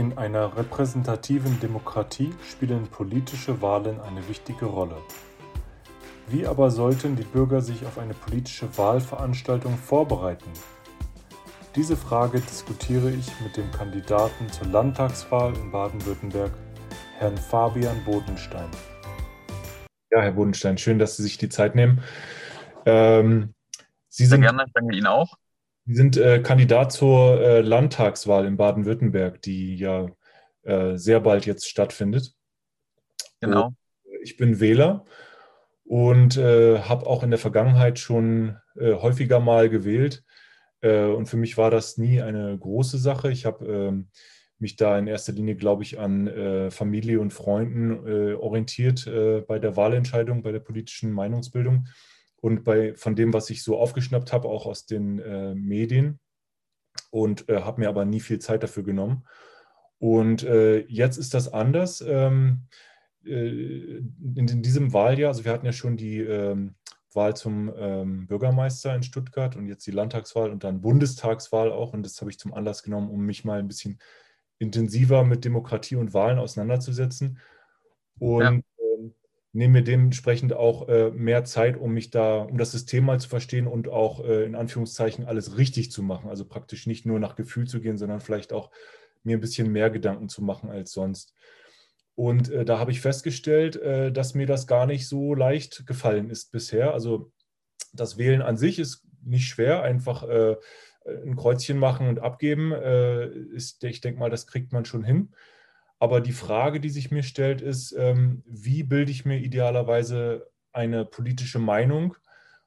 In einer repräsentativen Demokratie spielen politische Wahlen eine wichtige Rolle. Wie aber sollten die Bürger sich auf eine politische Wahlveranstaltung vorbereiten? Diese Frage diskutiere ich mit dem Kandidaten zur Landtagswahl in Baden-Württemberg, Herrn Fabian Bodenstein. Ja, Herr Bodenstein, schön, dass Sie sich die Zeit nehmen. Ähm, Sie Sehr sind, gerne, ich danke Ihnen auch. Sie sind äh, Kandidat zur äh, Landtagswahl in Baden-Württemberg, die ja äh, sehr bald jetzt stattfindet. Genau. Und ich bin Wähler und äh, habe auch in der Vergangenheit schon äh, häufiger mal gewählt. Äh, und für mich war das nie eine große Sache. Ich habe ähm, mich da in erster Linie, glaube ich, an Familie und Freunden orientiert bei der Wahlentscheidung, bei der politischen Meinungsbildung und bei, von dem, was ich so aufgeschnappt habe, auch aus den äh, Medien und äh, habe mir aber nie viel Zeit dafür genommen. Und äh, jetzt ist das anders. Ähm, äh, in, in, diesem Wahljahr, also wir hatten ja schon die ähm, Wahl zum ähm, Bürgermeister in Stuttgart und jetzt die Landtagswahl und dann Bundestagswahl auch. Und das habe ich zum Anlass genommen, um mich mal ein bisschen intensiver mit Demokratie und Wahlen auseinanderzusetzen. Und nehme mir dementsprechend auch äh, mehr Zeit, um mich da, um das System mal zu verstehen und auch äh, in Anführungszeichen alles richtig zu machen. Also praktisch nicht nur nach Gefühl zu gehen, sondern vielleicht auch mir ein bisschen mehr Gedanken zu machen als sonst. Und äh, da habe ich festgestellt, äh, dass mir das gar nicht so leicht gefallen ist bisher. Also das Wählen an sich ist nicht schwer, einfach äh, ein Kreuzchen machen und abgeben. Äh, ist, ich denke mal, das kriegt man schon hin. Aber die Frage, die sich mir stellt, ist, ähm, wie bilde ich mir idealerweise eine politische Meinung,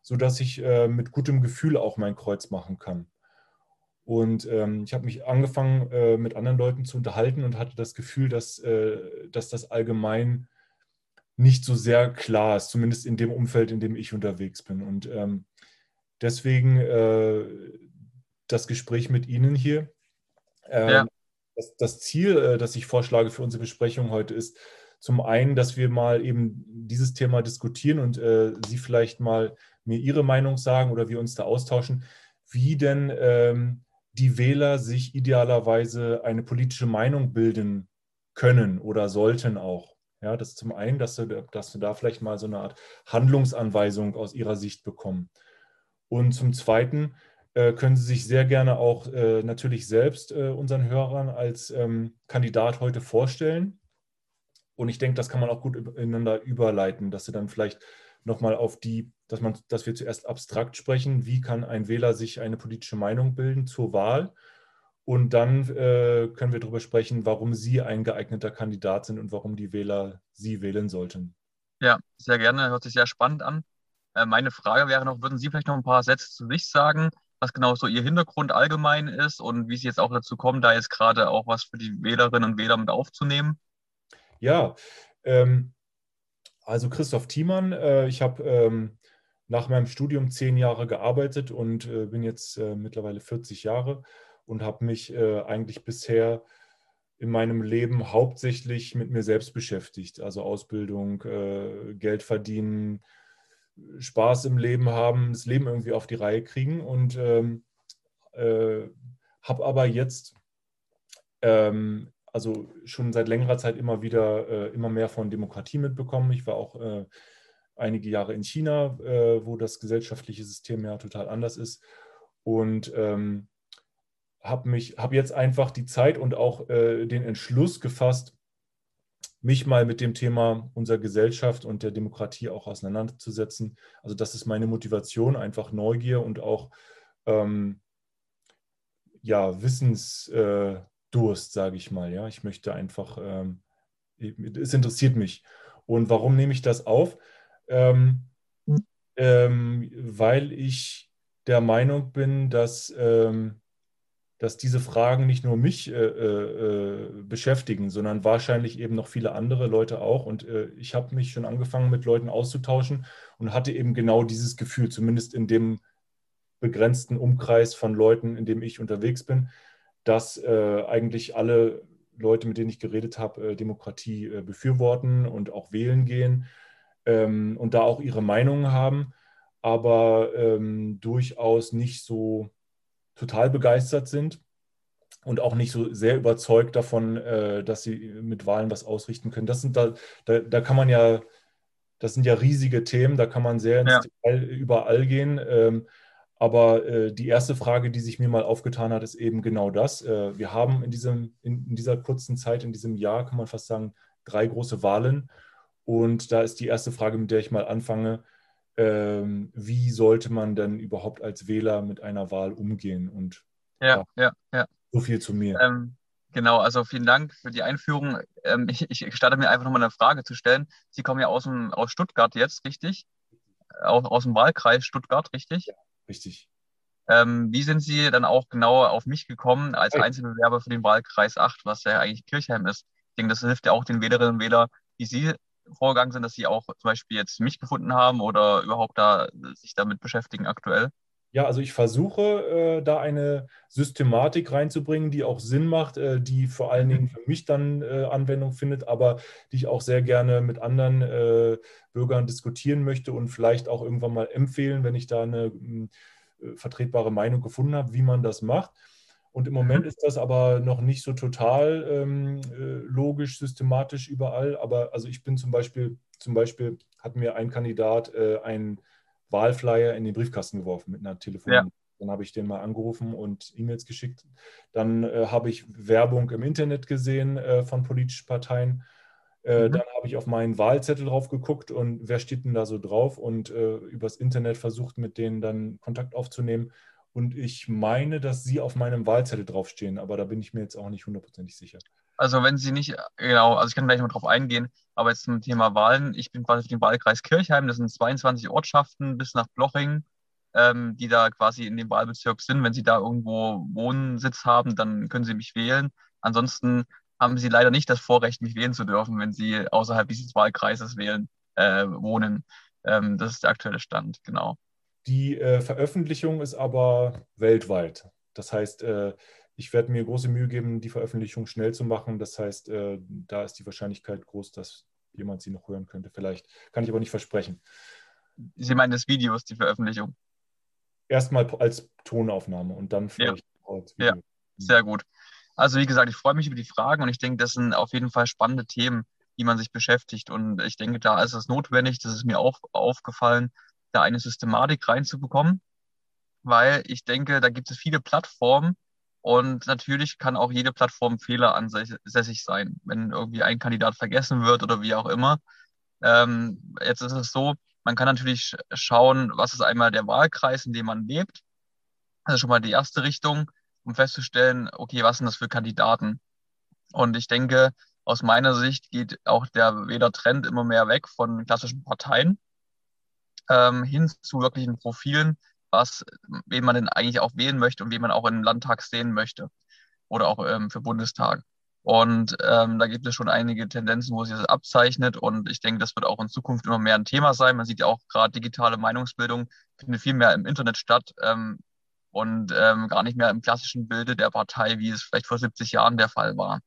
sodass ich äh, mit gutem Gefühl auch mein Kreuz machen kann. Und ähm, ich habe mich angefangen, äh, mit anderen Leuten zu unterhalten und hatte das Gefühl, dass, äh, dass das allgemein nicht so sehr klar ist, zumindest in dem Umfeld, in dem ich unterwegs bin. Und ähm, deswegen das Gespräch mit Ihnen hier. Ja das, das Ziel, äh, das ich vorschlage für unsere Besprechung heute ist, zum einen, dass wir mal eben dieses Thema diskutieren und äh, Sie vielleicht mal mir Ihre Meinung sagen oder wir uns da austauschen, wie denn ähm, die Wähler sich idealerweise eine politische Meinung bilden können oder sollten auch. Ja, das zum einen, dass wir, dass wir da vielleicht mal so eine Art Handlungsanweisung aus Ihrer Sicht bekommen. Und zum Zweiten, können Sie sich sehr gerne auch äh, natürlich selbst äh, unseren Hörern als ähm, Kandidat heute vorstellen. Und ich denke, das kann man auch gut ineinander überleiten, dass Sie dann vielleicht nochmal auf die, dass man, dass wir zuerst abstrakt sprechen, wie kann ein Wähler sich eine politische Meinung bilden zur Wahl. Und dann äh, können wir darüber sprechen, warum Sie ein geeigneter Kandidat sind und warum die Wähler Sie wählen sollten. Ja, sehr gerne. Hört sich sehr spannend an. Äh, meine Frage wäre noch, würden Sie vielleicht noch ein paar Sätze zu sich sagen? Was genau so Ihr Hintergrund allgemein ist und wie Sie jetzt auch dazu kommen, da jetzt gerade auch was für die Wählerinnen und Wähler mit aufzunehmen? Ja, ähm, also Christoph Thiemann, äh, ich habe ähm, nach meinem Studium zehn Jahre gearbeitet und äh, bin jetzt äh, mittlerweile 40 Jahre und habe mich äh, eigentlich bisher in meinem Leben hauptsächlich mit mir selbst beschäftigt, also Ausbildung, äh, Geld verdienen, Spaß im Leben haben, das Leben irgendwie auf die Reihe kriegen und ähm, äh, habe aber jetzt ähm, also schon seit längerer Zeit immer wieder äh, immer mehr von Demokratie mitbekommen. Ich war auch äh, einige Jahre in China, äh, wo das gesellschaftliche System ja total anders ist und ähm, habe mich habe jetzt einfach die Zeit und auch äh, den Entschluss gefasst, mich mal mit dem Thema unserer Gesellschaft und der Demokratie auch auseinanderzusetzen. Also das ist meine Motivation, einfach Neugier und auch ähm, ja, Wissensdurst, äh, sage ich mal. Ja, ich möchte einfach, ähm, es interessiert mich. Und warum nehme ich das auf? Ähm, ähm, weil ich der Meinung bin, dass ähm, dass diese Fragen nicht nur mich äh, äh, äh, beschäftigen, sondern wahrscheinlich eben noch viele andere Leute auch. Und äh, ich habe mich schon angefangen, mit Leuten auszutauschen und hatte eben genau dieses Gefühl, zumindest in dem begrenzten Umkreis von Leuten, in dem ich unterwegs bin, dass äh, eigentlich alle Leute, mit denen ich geredet habe, äh, Demokratie befürworten und auch wählen gehen ähm, und da auch ihre Meinungen haben, aber ähm, durchaus nicht so total begeistert sind. und auch nicht so sehr überzeugt davon, äh, dass sie mit Wahlen was ausrichten können. Das sind da, da, da kann man ja, das sind ja riesige Themen, da kann man sehr ins Ja. Detail überall gehen. Ähm, aber äh, die erste Frage, die sich mir mal aufgetan hat, ist eben genau das. Äh, wir haben in, diesem, in, in dieser kurzen Zeit, in diesem Jahr, kann man fast sagen, drei große Wahlen. Und da ist die erste Frage, mit der ich mal anfange. Ähm, wie sollte man denn überhaupt als Wähler mit einer Wahl umgehen? Und Ja, ja, ja. so viel zu mir. Ähm, genau, also vielen Dank für die Einführung. Ähm, ich, ich starte mir einfach nochmal eine Frage zu stellen. Sie kommen ja aus, dem, aus Stuttgart jetzt, richtig? Aus, aus dem Wahlkreis Stuttgart, richtig? Richtig. Ähm, wie sind Sie dann auch genauer auf mich gekommen als. Einzelbewerber für den Wahlkreis 8, was ja eigentlich Kirchheim ist? Ich denke, das hilft ja auch den Wählerinnen und Wählern, wie Sie vorgegangen sind, dass Sie auch zum Beispiel jetzt mich gefunden haben oder überhaupt da sich damit beschäftigen aktuell. Ja, also ich versuche äh, da eine Systematik reinzubringen, die auch Sinn macht, äh, die vor allen Dingen für mich dann äh, Anwendung findet, aber die ich auch sehr gerne mit anderen äh, Bürgern diskutieren möchte und vielleicht auch irgendwann mal empfehlen, wenn ich da eine äh, vertretbare Meinung gefunden habe, wie man das macht. Und im Moment ist das aber noch nicht so total ähm, äh, logisch, systematisch überall. Aber also ich bin zum Beispiel, zum Beispiel hat mir ein Kandidat äh, einen Wahlflyer in den Briefkasten geworfen mit einer Telefonnummer. Ja. Dann habe ich den mal angerufen und E-Mails geschickt. Dann äh, habe ich Werbung im Internet gesehen äh, von politischen Parteien. Äh, Mhm. Dann habe ich auf meinen Wahlzettel drauf geguckt und wer steht denn da so drauf und äh, übers Internet versucht, mit denen dann Kontakt aufzunehmen. Und ich meine, dass sie auf meinem Wahlzettel draufstehen, aber da bin ich mir jetzt auch nicht hundertprozentig sicher. Also wenn Sie nicht, genau, also ich kann gleich mal drauf eingehen, aber jetzt zum Thema Wahlen, ich bin quasi für den Wahlkreis Kirchheim, das sind 22 Ortschaften bis nach Bloching, ähm, die da quasi in dem Wahlbezirk sind. Wenn Sie da irgendwo Wohnsitz haben, dann können Sie mich wählen. Ansonsten haben Sie leider nicht das Vorrecht, mich wählen zu dürfen, wenn Sie außerhalb dieses Wahlkreises wählen, äh, wohnen. Ähm, das ist der aktuelle Stand, genau. Die äh, Veröffentlichung ist aber weltweit. Das heißt, äh, ich werde mir große Mühe geben, die Veröffentlichung schnell zu machen. Das heißt, äh, da ist die Wahrscheinlichkeit groß, dass jemand sie noch hören könnte. Vielleicht kann ich aber nicht versprechen. Sie meinen des Videos, die Veröffentlichung. Erstmal als Tonaufnahme und dann vielleicht auch als Ja. Video. Sehr gut. Also wie gesagt, ich freue mich über die Fragen und ich denke, das sind auf jeden Fall spannende Themen, die man sich beschäftigt. Und ich denke, da ist es notwendig, das ist mir auch aufgefallen, da eine Systematik reinzubekommen, weil ich denke, da gibt es viele Plattformen und natürlich kann auch jede Plattform fehleransässig sein, wenn irgendwie ein Kandidat vergessen wird oder wie auch immer. Ähm, jetzt ist es so, man kann natürlich schauen, was ist einmal der Wahlkreis, in dem man lebt. Also schon mal die erste Richtung um festzustellen, okay, was sind das für Kandidaten? Und ich denke, aus meiner Sicht geht auch der Wählertrend immer mehr weg von klassischen Parteien ähm, hin zu wirklichen Profilen, was, wen man denn eigentlich auch wählen möchte und wen man auch im Landtag sehen möchte oder auch ähm, für Bundestag. Und ähm, da gibt es schon einige Tendenzen, wo sich das abzeichnet. Und ich denke, das wird auch in Zukunft immer mehr ein Thema sein. Man sieht ja auch gerade digitale Meinungsbildung findet viel mehr im Internet statt ähm, und ähm, gar nicht mehr im klassischen Bilde der Partei, wie es vielleicht vor 70 Jahren der Fall war.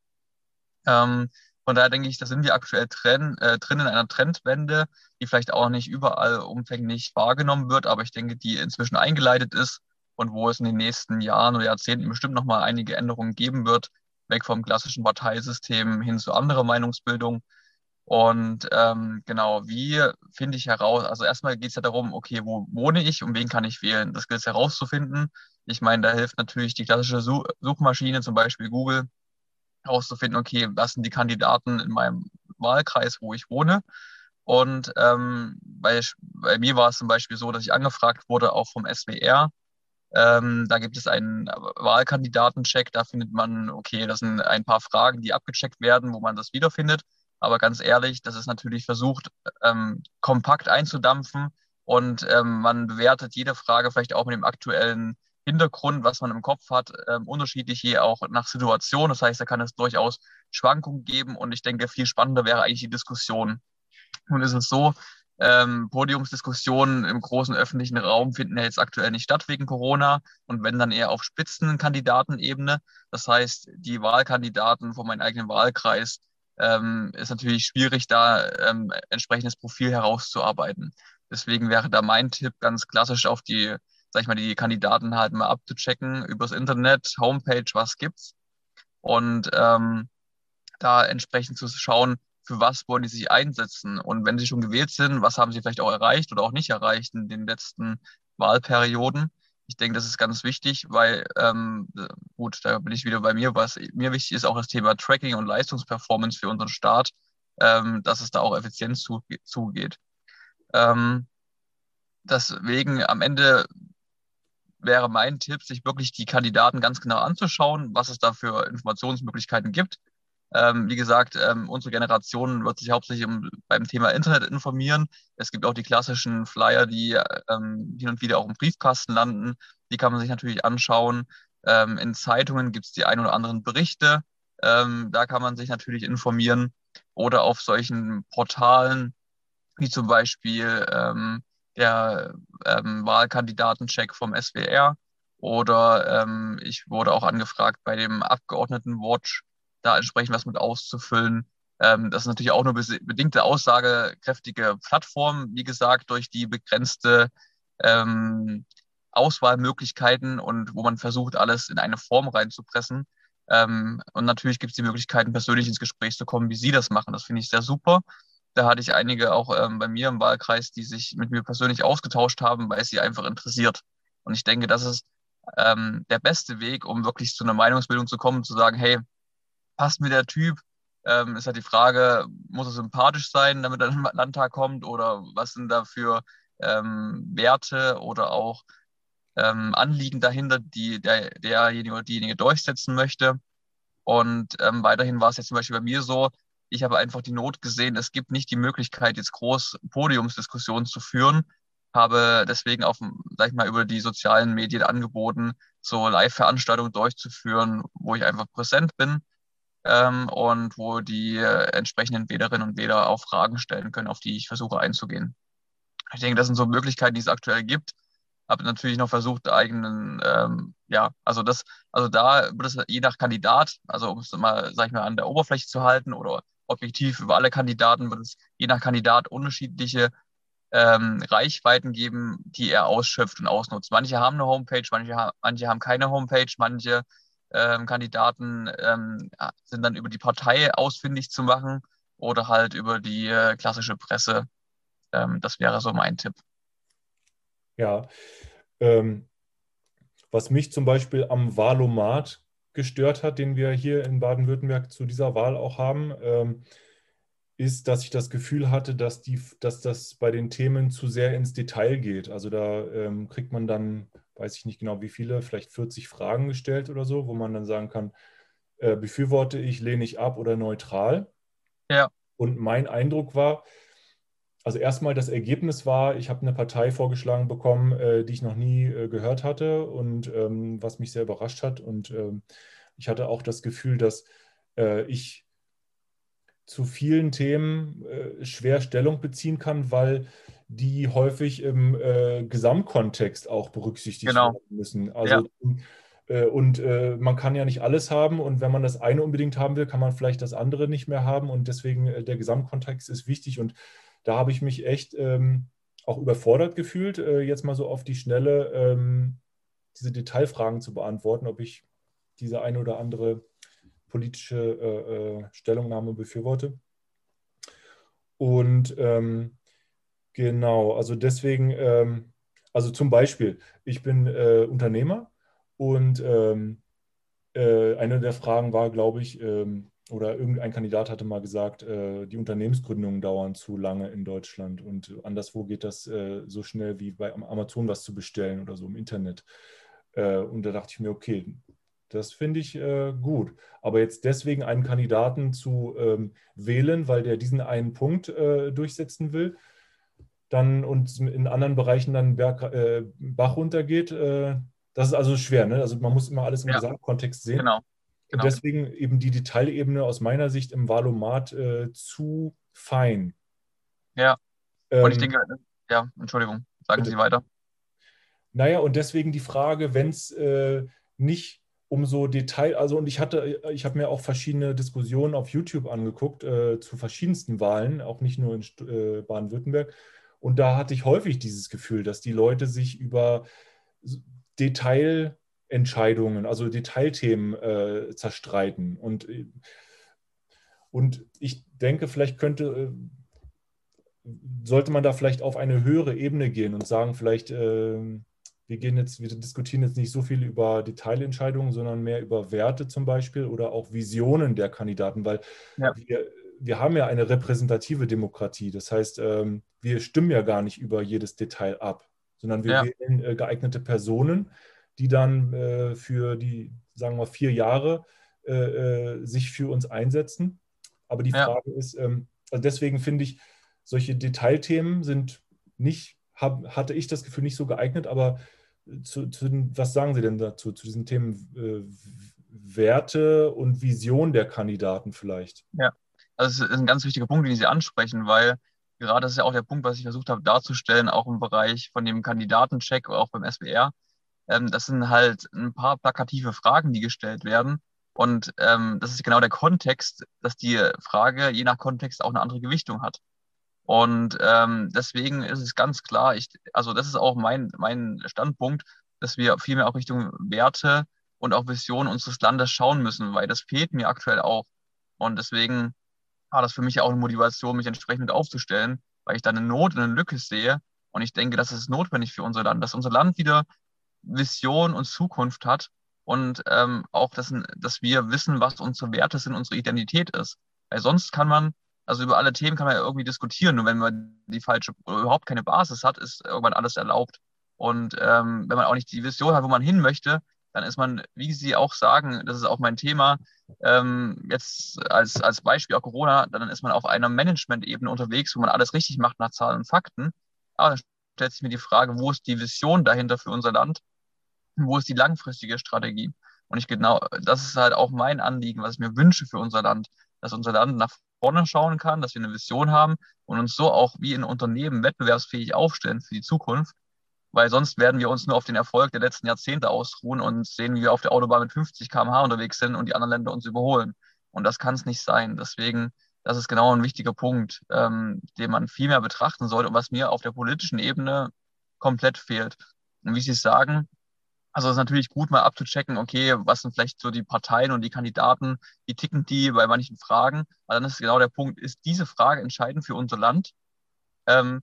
Ähm, von daher denke ich, da sind wir aktuell drin, äh, drin in einer Trendwende, die vielleicht auch nicht überall umfänglich wahrgenommen wird, aber ich denke, die inzwischen eingeleitet ist und wo es in den nächsten Jahren oder Jahrzehnten bestimmt nochmal einige Änderungen geben wird, weg vom klassischen Parteisystem hin zu anderer Meinungsbildung. Und ähm, genau, wie finde ich heraus? Also erstmal geht es ja darum, okay, wo wohne ich und wen kann ich wählen? Das gilt es herauszufinden. Ich meine, da hilft natürlich die klassische Such Suchmaschine, zum Beispiel Google, herauszufinden, okay, was sind die Kandidaten in meinem Wahlkreis, wo ich wohne. Und ähm, bei, bei mir war es zum Beispiel so, dass ich angefragt wurde, auch vom SWR. Ähm, da gibt es einen Wahlkandidatencheck, da findet man, okay, das sind ein paar Fragen, die abgecheckt werden, wo man das wiederfindet. Aber ganz ehrlich, das ist natürlich versucht, ähm, kompakt einzudampfen und ähm, man bewertet jede Frage vielleicht auch mit dem aktuellen Hintergrund, was man im Kopf hat, ähm, unterschiedlich je auch nach Situation. Das heißt, da kann es durchaus Schwankungen geben und ich denke, viel spannender wäre eigentlich die Diskussion. Nun ist es so, ähm, Podiumsdiskussionen im großen öffentlichen Raum finden ja jetzt aktuell nicht statt wegen Corona und wenn dann eher auf Spitzenkandidatenebene. Das heißt, die Wahlkandidaten von meinem eigenen Wahlkreis ähm, ist natürlich schwierig, da ähm, entsprechendes Profil herauszuarbeiten. Deswegen wäre da mein Tipp ganz klassisch auf die sag ich mal, die Kandidaten halt mal abzuchecken übers Internet, Homepage, was gibt's. Und ähm, da entsprechend zu schauen, für was wollen die sich einsetzen. Und wenn sie schon gewählt sind, was haben sie vielleicht auch erreicht oder auch nicht erreicht in den letzten Wahlperioden. Ich denke, das ist ganz wichtig, weil, ähm, gut, da bin ich wieder bei mir, was mir wichtig ist, auch das Thema Tracking und Leistungsperformance für unseren Staat, ähm, dass es da auch effizient zugeht. Ähm, deswegen am Ende wäre mein Tipp, sich wirklich die Kandidaten ganz genau anzuschauen, was es da für Informationsmöglichkeiten gibt. Ähm, wie gesagt, ähm, unsere Generation wird sich hauptsächlich um, beim Thema Internet informieren. Es gibt auch die klassischen Flyer, die ähm, hin und wieder auch im Briefkasten landen. Die kann man sich natürlich anschauen. Ähm, in Zeitungen gibt es die ein oder anderen Berichte. Ähm, da kann man sich natürlich informieren. Oder auf solchen Portalen, wie zum Beispiel ähm, der Wahlkandidatencheck vom SWR. Oder ich wurde auch angefragt bei dem Abgeordnetenwatch da entsprechend was mit auszufüllen. Ähm, das ist natürlich auch nur bedingte aussagekräftige Plattform, wie gesagt, durch die begrenzte ähm, Auswahlmöglichkeiten und wo man versucht, alles in eine Form reinzupressen. Ähm, und natürlich gibt es die Möglichkeiten, persönlich ins Gespräch zu kommen, wie Sie das machen. Das finde ich sehr super. Da hatte ich einige auch ähm, bei mir im Wahlkreis, die sich mit mir persönlich ausgetauscht haben, weil es sie einfach interessiert. Und ich denke, das ist ähm, der beste Weg, um wirklich zu einer Meinungsbildung zu kommen, zu sagen, hey, passt mir der Typ? Ähm, ist halt die Frage, muss er sympathisch sein, damit er in den Landtag kommt oder was sind da für ähm, Werte oder auch ähm, Anliegen dahinter, die der, derjenige oder diejenige durchsetzen möchte. Und ähm, weiterhin war es jetzt zum Beispiel bei mir so, ich habe einfach die Not gesehen, es gibt nicht die Möglichkeit, jetzt groß Podiumsdiskussionen zu führen, habe deswegen auf, sag ich mal, über die sozialen Medien angeboten, so Live-Veranstaltungen durchzuführen, wo ich einfach präsent bin ähm, und wo die äh, entsprechenden Wählerinnen und Wähler auch Fragen stellen können, auf die ich versuche einzugehen. Ich denke, das sind so Möglichkeiten, die es aktuell gibt. Habe natürlich noch versucht, eigenen, ähm, ja, also das, also da wird es je nach Kandidat, also um es mal, sag ich mal, an der Oberfläche zu halten oder objektiv über alle Kandidaten, wird es je nach Kandidat unterschiedliche ähm, Reichweiten geben, die er ausschöpft und ausnutzt. Manche haben eine Homepage, manche, manche haben keine Homepage, manche ähm, Kandidaten ähm, sind dann über die Partei ausfindig zu machen oder halt über die äh, klassische Presse. Ähm, das wäre so mein Tipp. Ja, ähm, was mich zum Beispiel am Wahlomat gestört hat, den wir hier in Baden-Württemberg zu dieser Wahl auch haben, ähm, ist, dass ich das Gefühl hatte, dass, die, dass das bei den Themen zu sehr ins Detail geht. Also da ähm, kriegt man dann weiß ich nicht genau wie viele, vielleicht 40 Fragen gestellt oder so, wo man dann sagen kann, äh, befürworte ich, lehne ich ab oder neutral. Ja. Und mein Eindruck war, also erstmal das Ergebnis war, ich habe eine Partei vorgeschlagen bekommen, äh, die ich noch nie äh, gehört hatte und ähm, was mich sehr überrascht hat. Und ähm, ich hatte auch das Gefühl, dass äh, ich zu vielen Themen äh, schwer Stellung beziehen kann, weil die häufig im äh, Gesamtkontext auch berücksichtigt genau. werden müssen. Also ja. äh, und man kann ja nicht alles haben und wenn man das eine unbedingt haben will, kann man vielleicht das andere nicht mehr haben und deswegen der Gesamtkontext ist wichtig und da habe ich mich echt ähm, auch überfordert gefühlt, äh, jetzt mal so auf die Schnelle ähm, diese Detailfragen zu beantworten, ob ich diese eine oder andere politische äh, Stellungnahme befürworte. Und ähm, Genau, also deswegen, ähm, also zum Beispiel, ich bin äh, Unternehmer und ähm, äh, eine der Fragen war, glaube ich, ähm, oder irgendein Kandidat hatte mal gesagt, äh, die Unternehmensgründungen dauern zu lange in Deutschland und anderswo geht das äh, so schnell wie bei Amazon was zu bestellen oder so im Internet. Äh, und da dachte ich mir, okay, das finde ich äh, gut. Aber jetzt deswegen einen Kandidaten zu ähm, wählen, weil der diesen einen Punkt durchsetzen will, dann und in anderen Bereichen dann Berg, äh, Bach runtergeht. Äh, das ist also schwer. Ne? Also man muss immer alles im ja. Gesamtkontext sehen. Genau. Genau. Deswegen eben die Detailebene aus meiner Sicht im Valomat äh, zu fein. Ja. Ähm, und ich denke, ja, Entschuldigung, sagen bitte. Sie weiter. Naja, und deswegen die Frage, wenn es äh, nicht um so Detail, also und ich hatte, ich habe mir auch verschiedene Diskussionen auf YouTube angeguckt äh, zu verschiedensten Wahlen, auch nicht nur in äh, Baden-Württemberg. Und da hatte ich häufig dieses Gefühl, dass die Leute sich über Detailentscheidungen, also Detailthemen äh, zerstreiten. Und, und ich denke, vielleicht könnte, äh, sollte man da vielleicht auf eine höhere Ebene gehen und sagen, vielleicht, äh, wir gehen jetzt, wir diskutieren jetzt nicht so viel über Detailentscheidungen, sondern mehr über Werte zum Beispiel oder auch Visionen der Kandidaten, weil ja. wir, wir haben ja eine repräsentative Demokratie. Das heißt, ähm, wir stimmen ja gar nicht über jedes Detail ab, sondern wir ja. wählen äh, geeignete Personen, die dann äh, für die, sagen wir, vier Jahre äh, sich für uns einsetzen. Aber die ja. Frage ist, ähm, also deswegen finde ich, solche Detailthemen sind nicht, hab, hatte ich das Gefühl, nicht so geeignet, aber zu, zu, was sagen Sie denn dazu, zu diesen Themen äh, Werte und Vision der Kandidaten vielleicht? Ja, also es ist ein ganz wichtiger Punkt, den Sie ansprechen, weil gerade das ist ja auch der Punkt, was ich versucht habe darzustellen, auch im Bereich von dem Kandidatencheck, auch beim SBR. Ähm, das sind halt ein paar plakative Fragen, die gestellt werden. Und ähm, das ist genau der Kontext, dass die Frage je nach Kontext auch eine andere Gewichtung hat. Und ähm, deswegen ist es ganz klar, ich, also das ist auch mein, mein Standpunkt, dass wir vielmehr auch Richtung Werte und auch Visionen unseres Landes schauen müssen, weil das fehlt mir aktuell auch. Und deswegen war das für mich auch eine Motivation, mich entsprechend aufzustellen, weil ich da eine Not und eine Lücke sehe. Und ich denke, das ist notwendig für unser Land, dass unser Land wieder Vision und Zukunft hat und ähm, auch, dass, dass wir wissen, was unsere Werte sind, unsere Identität ist. Weil sonst kann man also über alle Themen kann man ja irgendwie diskutieren. Nur wenn man die falsche oder überhaupt keine Basis hat, ist irgendwann alles erlaubt. Und ähm, wenn man auch nicht die Vision hat, wo man hin möchte, dann ist man, wie Sie auch sagen, das ist auch mein Thema, ähm, jetzt als, als Beispiel auch Corona, dann ist man auf einer Management-Ebene unterwegs, wo man alles richtig macht nach Zahlen und Fakten. Aber dann stellt sich mir die Frage, wo ist die Vision dahinter für unser Land? Wo ist die langfristige Strategie? Und ich genau, das ist halt auch mein Anliegen, was ich mir wünsche für unser Land, dass unser Land nach vorne schauen kann, dass wir eine Vision haben und uns so auch wie in Unternehmen wettbewerbsfähig aufstellen für die Zukunft. Weil sonst werden wir uns nur auf den Erfolg der letzten Jahrzehnte ausruhen und sehen, wie wir auf der Autobahn mit 50 km/h unterwegs sind und die anderen Länder uns überholen. Und das kann es nicht sein. Deswegen, das ist genau ein wichtiger Punkt, ähm, den man viel mehr betrachten sollte und was mir auf der politischen Ebene komplett fehlt. Und wie Sie sagen, also es ist natürlich gut, mal abzuchecken, okay, was sind vielleicht so die Parteien und die Kandidaten, wie ticken die bei manchen Fragen. Aber dann ist genau der Punkt, ist diese Frage entscheidend für unser Land? Ähm,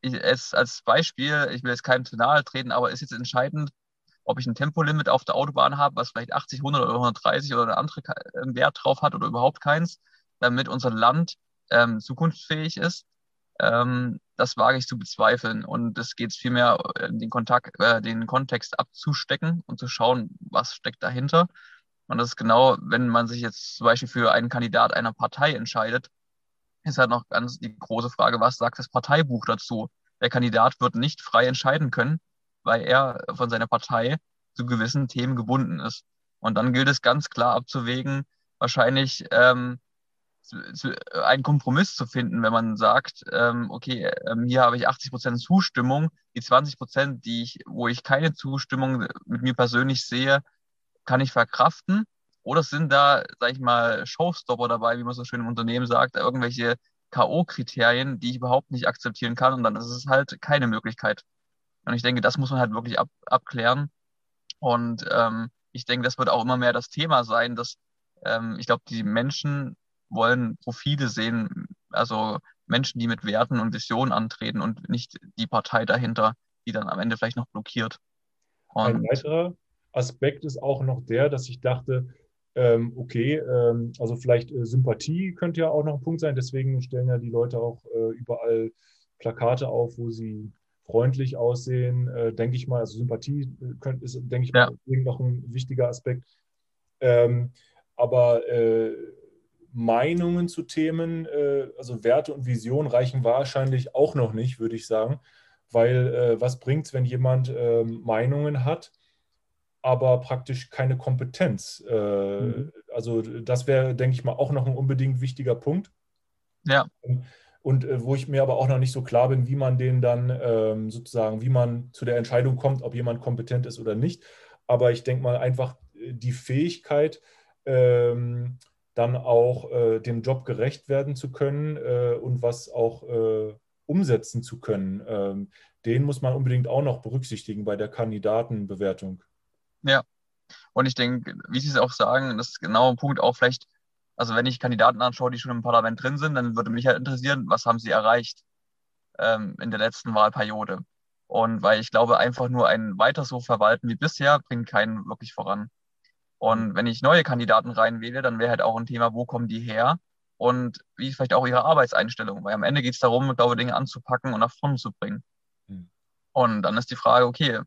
es als Beispiel, ich will jetzt keinem zu nahe treten, aber ist jetzt entscheidend, ob ich ein Tempolimit auf der Autobahn habe, was vielleicht 80, 100 oder 130 oder eine andere Wert drauf hat oder überhaupt keins, damit unser Land ähm, zukunftsfähig ist. Ähm, das wage ich zu bezweifeln. Und es geht vielmehr, äh, den, Kontakt, äh, den Kontext abzustecken und zu schauen, was steckt dahinter. Und das ist genau, wenn man sich jetzt zum Beispiel für einen Kandidat einer Partei entscheidet, ist halt noch ganz die große Frage, was sagt das Parteibuch dazu? Der Kandidat wird nicht frei entscheiden können, weil er von seiner Partei zu gewissen Themen gebunden ist. Und dann gilt es ganz klar abzuwägen, wahrscheinlich ähm, einen Kompromiss zu finden, wenn man sagt, ähm, okay, ähm, hier habe ich 80 Prozent Zustimmung, die 20 Prozent, die ich, wo ich keine Zustimmung mit mir persönlich sehe, kann ich verkraften. Oder sind da, sag ich mal, Showstopper dabei, wie man so schön im Unternehmen sagt, irgendwelche K.O.-Kriterien, die ich überhaupt nicht akzeptieren kann und dann ist es halt keine Möglichkeit. Und ich denke, das muss man halt wirklich ab, abklären. Und ähm, ich denke, das wird auch immer mehr das Thema sein, dass ähm, ich glaube, die Menschen wollen Profile sehen, also Menschen, die mit Werten und Visionen antreten und nicht die Partei dahinter, die dann am Ende vielleicht noch blockiert. Und Ein weiterer Aspekt ist auch noch der, dass ich dachte, ähm, okay, ähm, also vielleicht äh, Sympathie könnte ja auch noch ein Punkt sein. Deswegen stellen ja die Leute auch äh, überall Plakate auf, wo sie freundlich aussehen, äh, denke ich mal. Also Sympathie äh, könnt, ist, denke ich ja. mal, noch ein wichtiger Aspekt. Ähm, aber äh, Meinungen zu Themen, äh, also Werte und Visionen reichen wahrscheinlich auch noch nicht, würde ich sagen. Weil äh, was bringt es, wenn jemand äh, Meinungen hat, aber praktisch keine Kompetenz? Äh, mhm. Also das wäre, denke ich mal, auch noch ein unbedingt wichtiger Punkt. Ja. Und wo ich mir aber auch noch nicht so klar bin, wie man den dann ähm, sozusagen, wie man zu der Entscheidung kommt, ob jemand kompetent ist oder nicht. Aber ich denke mal einfach die Fähigkeit, ähm, dann auch äh, dem Job gerecht werden zu können äh, und was auch äh, umsetzen zu können, ähm, den muss man unbedingt auch noch berücksichtigen bei der Kandidatenbewertung. Ja, und ich denke, wie Sie es auch sagen, das ist genau ein Punkt auch vielleicht, also wenn ich Kandidaten anschaue, die schon im Parlament drin sind, dann würde mich halt interessieren, was haben sie erreicht ähm, in der letzten Wahlperiode. Und weil ich glaube, einfach nur ein weiter so verwalten wie bisher bringt keinen wirklich voran. Und wenn ich neue Kandidaten reinwähle, dann wäre halt auch ein Thema, wo kommen die her und wie ist vielleicht auch ihre Arbeitseinstellung. Weil am Ende geht es darum, glaube Dinge anzupacken und nach vorne zu bringen. Mhm. Und dann ist die Frage, okay,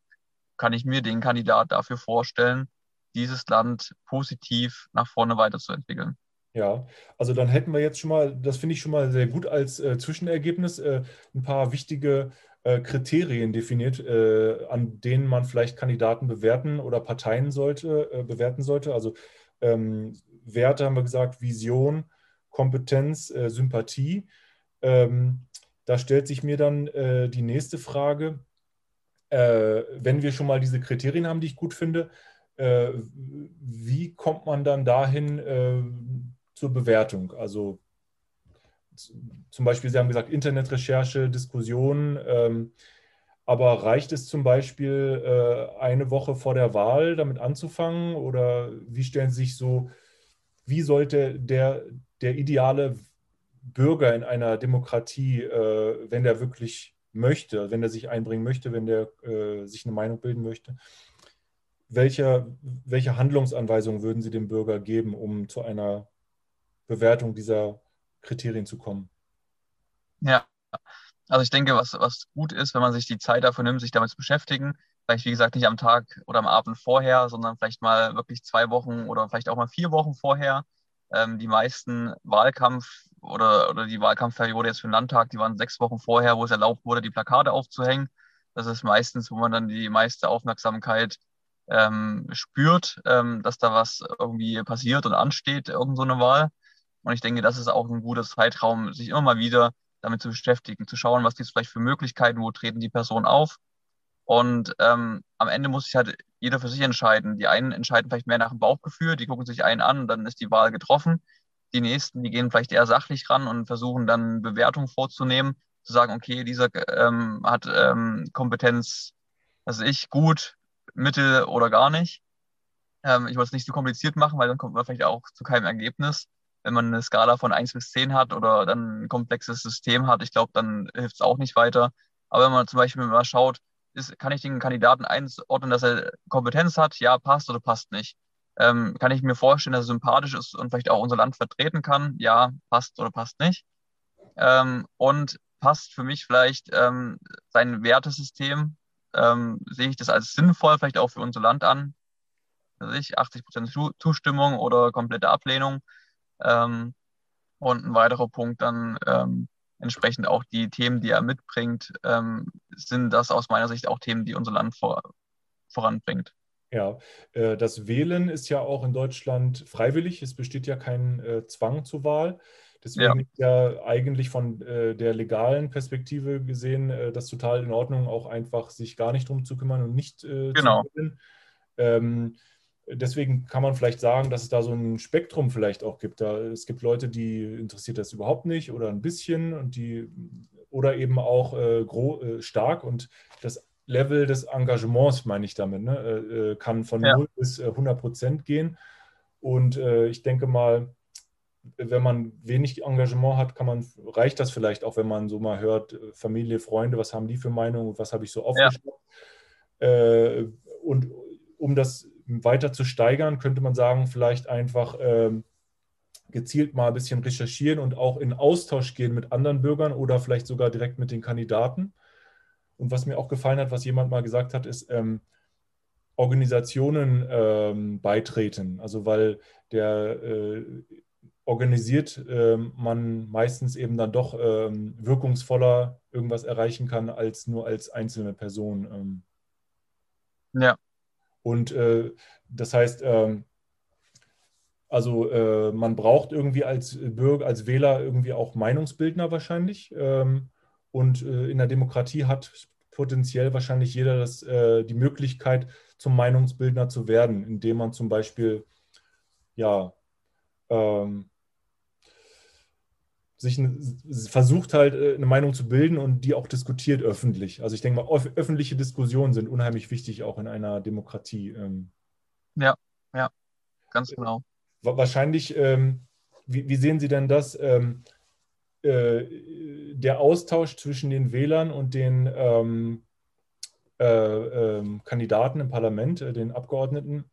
kann ich mir den Kandidat dafür vorstellen, dieses Land positiv nach vorne weiterzuentwickeln? Ja, also dann hätten wir jetzt schon mal, das finde ich schon mal sehr gut als äh, Zwischenergebnis, äh, ein paar wichtige Kriterien definiert, äh, an denen man vielleicht Kandidaten bewerten oder Parteien sollte, äh, bewerten sollte. Also ähm, Werte haben wir gesagt, Vision, Kompetenz, äh, Sympathie. Ähm, da stellt sich mir dann äh, die nächste Frage. wenn wir schon mal diese Kriterien haben, die ich gut finde, wie kommt man dann dahin zur Bewertung? Also zum Beispiel, Sie haben gesagt, Internetrecherche, Diskussion. Ähm, aber reicht es zum Beispiel äh, eine Woche vor der Wahl damit anzufangen? Oder wie stellen Sie sich so, wie sollte der, der ideale Bürger in einer Demokratie, äh, wenn der wirklich möchte, wenn er sich einbringen möchte, wenn der äh, sich eine Meinung bilden möchte, welche, welche Handlungsanweisungen würden Sie dem Bürger geben, um zu einer Bewertung dieser Kriterien zu kommen. Ja, also ich denke, was, was gut ist, wenn man sich die Zeit dafür nimmt, sich damit zu beschäftigen, vielleicht wie gesagt nicht am Tag oder am Abend vorher, sondern vielleicht mal wirklich zwei Wochen oder vielleicht auch mal vier Wochen vorher. Ähm, die meisten Wahlkampf oder, oder die Wahlkampfperiode jetzt für den Landtag, die waren sechs Wochen vorher, wo es erlaubt wurde, die Plakate aufzuhängen. Das ist meistens, wo man dann die meiste Aufmerksamkeit ähm, spürt, ähm, dass da was irgendwie passiert und ansteht, irgend so eine Wahl. Und ich denke, das ist auch ein guter Zeitraum, sich immer mal wieder damit zu beschäftigen, zu schauen, was gibt es vielleicht für Möglichkeiten, wo treten die Personen auf. Und ähm, am Ende muss sich halt jeder für sich entscheiden. Die einen entscheiden vielleicht mehr nach dem Bauchgefühl, die gucken sich einen an, dann ist die Wahl getroffen. Die nächsten, die gehen vielleicht eher sachlich ran und versuchen dann Bewertungen vorzunehmen, zu sagen, okay, dieser ähm, hat ähm, Kompetenz, also ich, gut, mittel oder gar nicht. Ähm, ich wollte es nicht zu kompliziert machen, weil dann kommt man vielleicht auch zu keinem Ergebnis wenn man eine Skala von 1 bis 10 hat oder dann ein komplexes System hat, ich glaube, dann hilft es auch nicht weiter. Aber wenn man zum Beispiel mal schaut, ist, kann ich den Kandidaten einordnen, dass er Kompetenz hat? Ja, passt oder passt nicht. Ähm, kann ich mir vorstellen, dass er sympathisch ist und vielleicht auch unser Land vertreten kann? Ja, passt oder passt nicht. Ähm, und passt für mich vielleicht ähm, sein Wertesystem? Ähm, sehe ich das als sinnvoll, vielleicht auch für unser Land an? Also ich 80 Prozent Zustimmung oder komplette Ablehnung. Ähm, und ein weiterer Punkt dann ähm, entsprechend auch die Themen, die er mitbringt, ähm, sind das aus meiner Sicht auch Themen, die unser Land vor, voranbringt. Ja, äh, das Wählen ist ja auch in Deutschland freiwillig. Es besteht ja kein äh, Zwang zur Wahl. Deswegen ja. ist ja eigentlich von äh, der legalen Perspektive gesehen das total in Ordnung, auch einfach sich gar nicht drum zu kümmern und nicht genau. zu wählen. Ähm, deswegen kann man vielleicht sagen, dass es da so ein Spektrum vielleicht auch gibt. Da, es gibt Leute, die interessiert das überhaupt nicht oder ein bisschen und die oder eben auch äh, gro, äh, stark und das Level des Engagements, meine ich damit, ne, äh, äh kann von ja. 0 bis 100 äh, Prozent gehen. Und äh, ich denke mal, wenn man wenig Engagement hat, kann man, reicht das vielleicht auch, wenn man so mal hört, Familie, Freunde, was haben die für Meinung und was habe ich so aufgeschrieben. Ja. und um das weiter zu steigern, könnte man sagen, vielleicht einfach ähm, gezielt mal ein bisschen recherchieren und auch in Austausch gehen mit anderen Bürgern oder vielleicht sogar direkt mit den Kandidaten. Und was mir auch gefallen hat, was jemand mal gesagt hat, ist, ähm, Organisationen ähm, beitreten. Also weil der äh, organisiert äh, man meistens eben dann doch äh, wirkungsvoller irgendwas erreichen kann als nur als einzelne Person. Ähm. Ja. Und äh, das heißt, ähm, also äh, man braucht irgendwie als Bürger, als Wähler irgendwie auch Meinungsbildner wahrscheinlich. Ähm, und äh, in der Demokratie hat potenziell wahrscheinlich jeder das, äh, die Möglichkeit, zum Meinungsbildner zu werden, indem man zum Beispiel ja, ähm, sich versucht halt äh, eine Meinung zu bilden und die auch diskutiert öffentlich. Also ich denke mal, öffentliche Diskussionen sind unheimlich wichtig auch in einer Demokratie. Ähm. Ja, ja, ganz genau. Wahrscheinlich, ähm, wie, sehen Sie denn das? Ähm, äh, der Austausch zwischen den Wählern und den äh, Kandidaten im Parlament, den Abgeordneten,